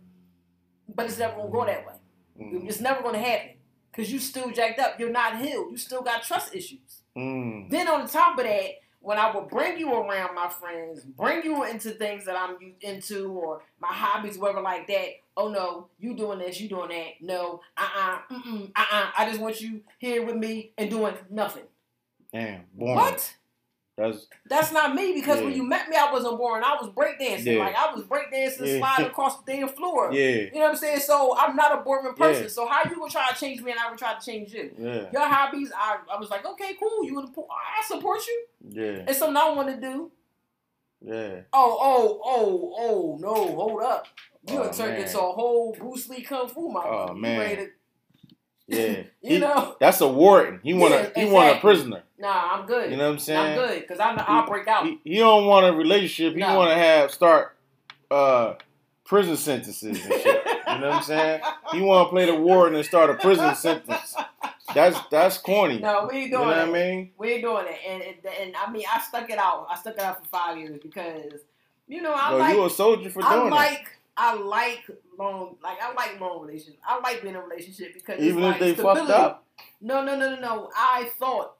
but it's never gonna go that way. Mm. It's never gonna happen because you still jacked up. You're not healed. You still got trust issues. Mm. Then on top of that, when I would bring you around my friends, bring you into things that I'm into or my hobbies, whatever like that. Oh no, you doing this, you doing that. No, uh uh-uh, uh, uh uh. I just want you here with me and doing nothing. Damn, boring. What? That's That's not me because when you met me, I wasn't born. I was breakdancing. Yeah. Like I was breakdancing, Yeah. sliding across the damn floor. yeah, You know what I'm saying? So I'm not a boring person. Yeah. So how you gonna try to change me and I would try to change you? yeah, Your hobbies, I, I was like, okay, cool. You want to? I support you. yeah, It's something I want to do. yeah. Oh, oh, oh, oh, no, hold up. You Oh, turned into a whole Bruce Lee Kung Fu mama. Oh, man. Yeah, You He- know? that's a warden. He want a Yeah, he want a prisoner. Nah, I'm good. You know what I'm saying? I'm good because I'm I'll break out. He, he don't want a relationship. He No. want to have start uh prison sentences and shit. you know what I'm saying? He want to play the warden and start a prison sentence. That's that's corny. no, we ain't doing you know what. I mean? We ain't doing it. And, and and I mean, I stuck it out. I stuck it out for five years because you know I Yo, like you a soldier for I doing like I like long like I like long relationships. I like being in a relationship because. Even it's if like they stability. fucked up. No, no, no, no, no. I thought,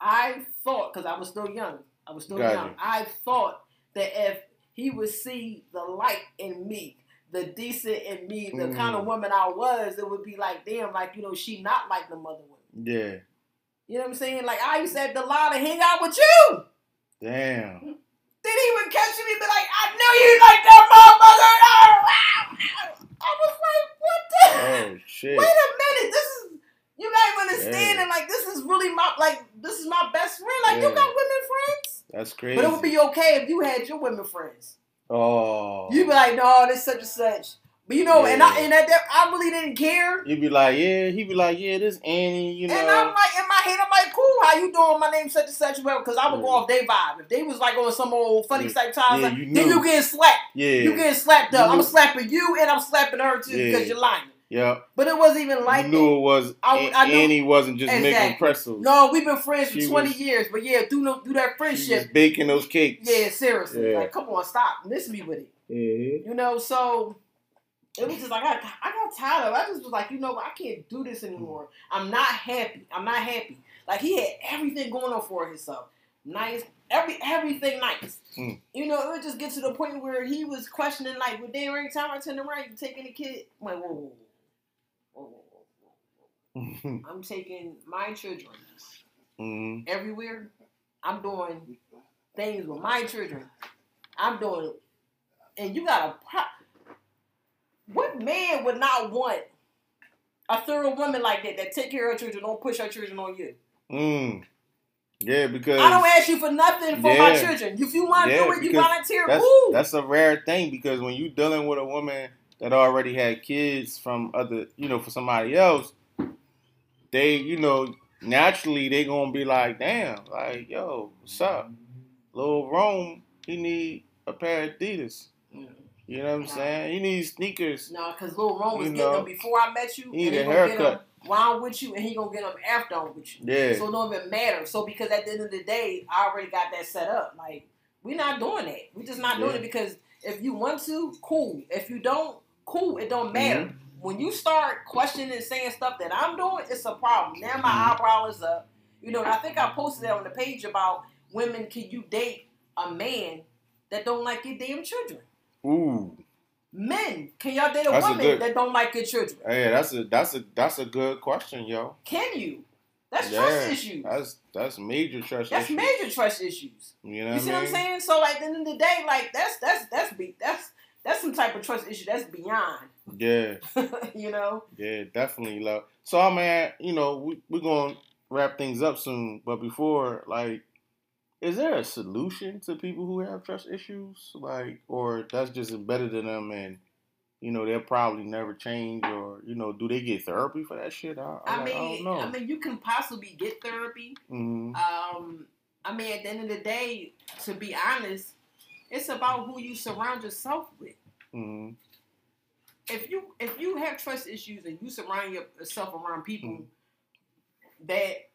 I thought, because I was still young. I was still Got young. you. I thought that if he would see the light in me, the decent in me, the Mm. kind of woman I was, it would be like, damn, like you know, she not like the mother women. Yeah. You know what I'm saying? Like I used to have to lie to hang out with you. Damn. Then he would catch me and be like, I knew you like that motherfucker. Oh, wow. I was like, what the? Oh shit. Wait a minute, this is you not even understanding. Yeah. Like this is really my like this is my best friend. Like you got women friends, That's crazy. but it would be okay if you had your women friends. Oh. You'd be like, no, this such and such. But you know, and I and at that, I really didn't care. You'd be like, yeah. He'd be like, yeah, this Annie. You know. And I'm like in my head, I'm like, cool, how you doing? My name's such and such. Well, because I would go off their vibe. If they was like on some old funny Yeah. type time, Yeah, like, you then you getting slapped. yeah. You getting slapped up. I'm slapping you and I'm slapping her too Yeah. because you're lying. yeah. But it wasn't even like you knew it was. I- I knew- Annie wasn't just making Exactly. pretzels. No, we've been friends for She 20 was- years, but yeah, do no, do that friendship. baking those cakes. Yeah, seriously. Yeah. Like, come on, stop. Miss me with it. Yeah. You know, so it was just like I, I got tired of it. I just was like, you know I can't do this anymore. I'm not happy. I'm not happy. Like he had everything going on for himself. Nice, every everything nice. Mm. You know, it would just get to the point where he was questioning, like, well, damn, every time I turn around, you taking the kid. I'm like, whoa, whoa, whoa, whoa. I'm taking my children hmm everywhere. I'm doing things with my children. I'm doing, and you got a. Pro- what man would not want a thorough woman like that that take care of children, don't push her children on you? Mm. Yeah, because I don't ask you for nothing for my children. If you want to Yeah, do it, you volunteer. that's Cool. that's a rare thing because when you're dealing with a woman that already had kids from other, you know, for somebody else, they, you know, naturally they gonna be like, damn, like, yo, what's up, little Rome, he need a pair of Adidas. You know what I'm saying? He needs sneakers. No, because Lil Ron was You getting know, them before I met you, he need and a get haircut. them while I'm with you, and he gonna get them after I'm with you. Yeah. So it don't even matter. So because at the end of the day, I already got that set up. Like we're not doing that. We're just not doing Yeah. it because if you want to, cool. If you don't, cool. It don't matter. Mm-hmm. When you start questioning and saying stuff that I'm doing, it's a problem. Now my Mhm. eyebrow is up. You know, and I think I posted that on the page about women. Can you date a man that don't like your damn children? Ooh. Men, can y'all date a That's a woman good- that don't like your children? Hey, that's a that's a that's a good question, yo. Can you? That's yeah, trust issues. That's that's major trust That's issues. major trust issues. You know You see what I what I'm saying? So like at the end of the day, like that's that's that's be that's that's some type of trust issue that's beyond. Yeah. you know? Yeah, definitely love. So I mean, you know, we we're gonna wrap things up soon, but before, like, is there a solution to people who have trust issues, like, or that's just embedded in them, and you know they'll probably never change, or you know, do they get therapy for that shit? I, I, I mean, I don't know. I mean, you can possibly get therapy. hmm Um, I mean, at the end of the day, to be honest, it's about who you surround yourself with. hmm If you if you have trust issues and you surround yourself around people Mhm. that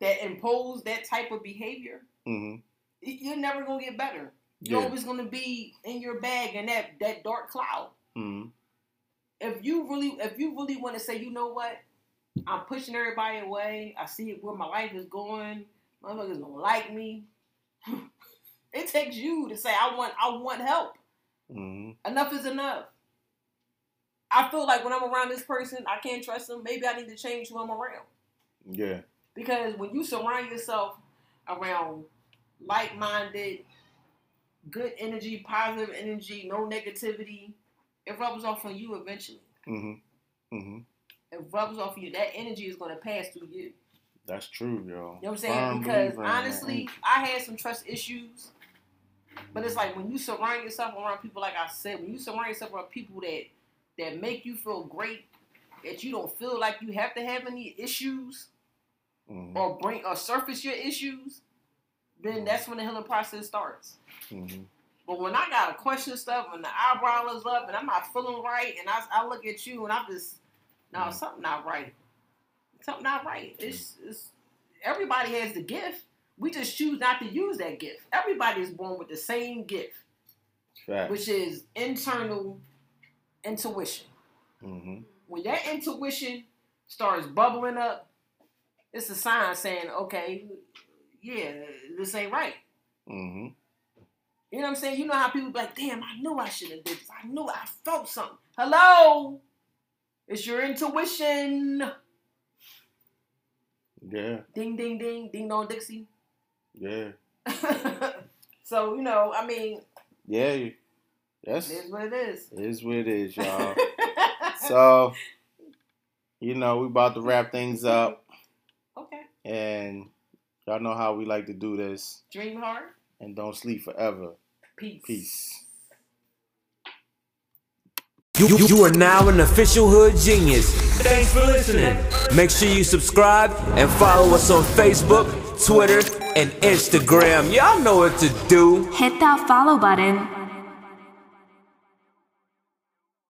that impose that type of behavior, hmm you're never gonna get better. You're Yeah. always gonna be in your bag in that that dark cloud. Mhm. If you really, if you really want to say, you know what, I'm pushing everybody away. I see where my life is going. Motherfuckers don't like me. it takes you to say, I want, I want help. Mhm. Enough is enough. I feel like when I'm around this person, I can't trust them. Maybe I need to change who I'm around. Yeah. Because when you surround yourself around like minded, good energy, positive energy, no negativity, it rubs off on you eventually. Mhm. Mhm. It rubs off on you. That energy is going to pass through you. That's true, yo. You know what I'm saying? Firm because honestly, I had some trust issues. But it's like when you surround yourself around people, like I said, when you surround yourself around people that that make you feel great, that you don't feel like you have to have any issues Mhm. or bring or surface your issues, then that's when the healing process starts. Mhm. But when I gotta question stuff and the eyebrow is up and I'm not feeling right, and I, I look at you and I'm just, no, something not right. Something not right. It's, it's everybody has the gift. We just choose not to use that gift. Everybody is born with the same gift, which is internal intuition. Mhm. When that intuition starts bubbling up, it's a sign saying, okay, yeah, this ain't right. Mhm. You know what I'm saying? You know how people be like, damn, I knew I should have did this. I knew I felt something. Hello? It's your intuition. Yeah. Ding ding ding, ding dong Dixie. Yeah. so, you know, I mean, Yeah. That's it is what it is. it is what it is, y'all. so, you know, we about to wrap things up. And y'all know how we like to do this. Dream hard. And don't sleep forever. Peace. Peace. You, you, you are now an official Hood Genius. Thanks for listening. Make sure you subscribe and follow us on Facebook, Twitter, and Instagram. Y'all know what to do. Hit that follow button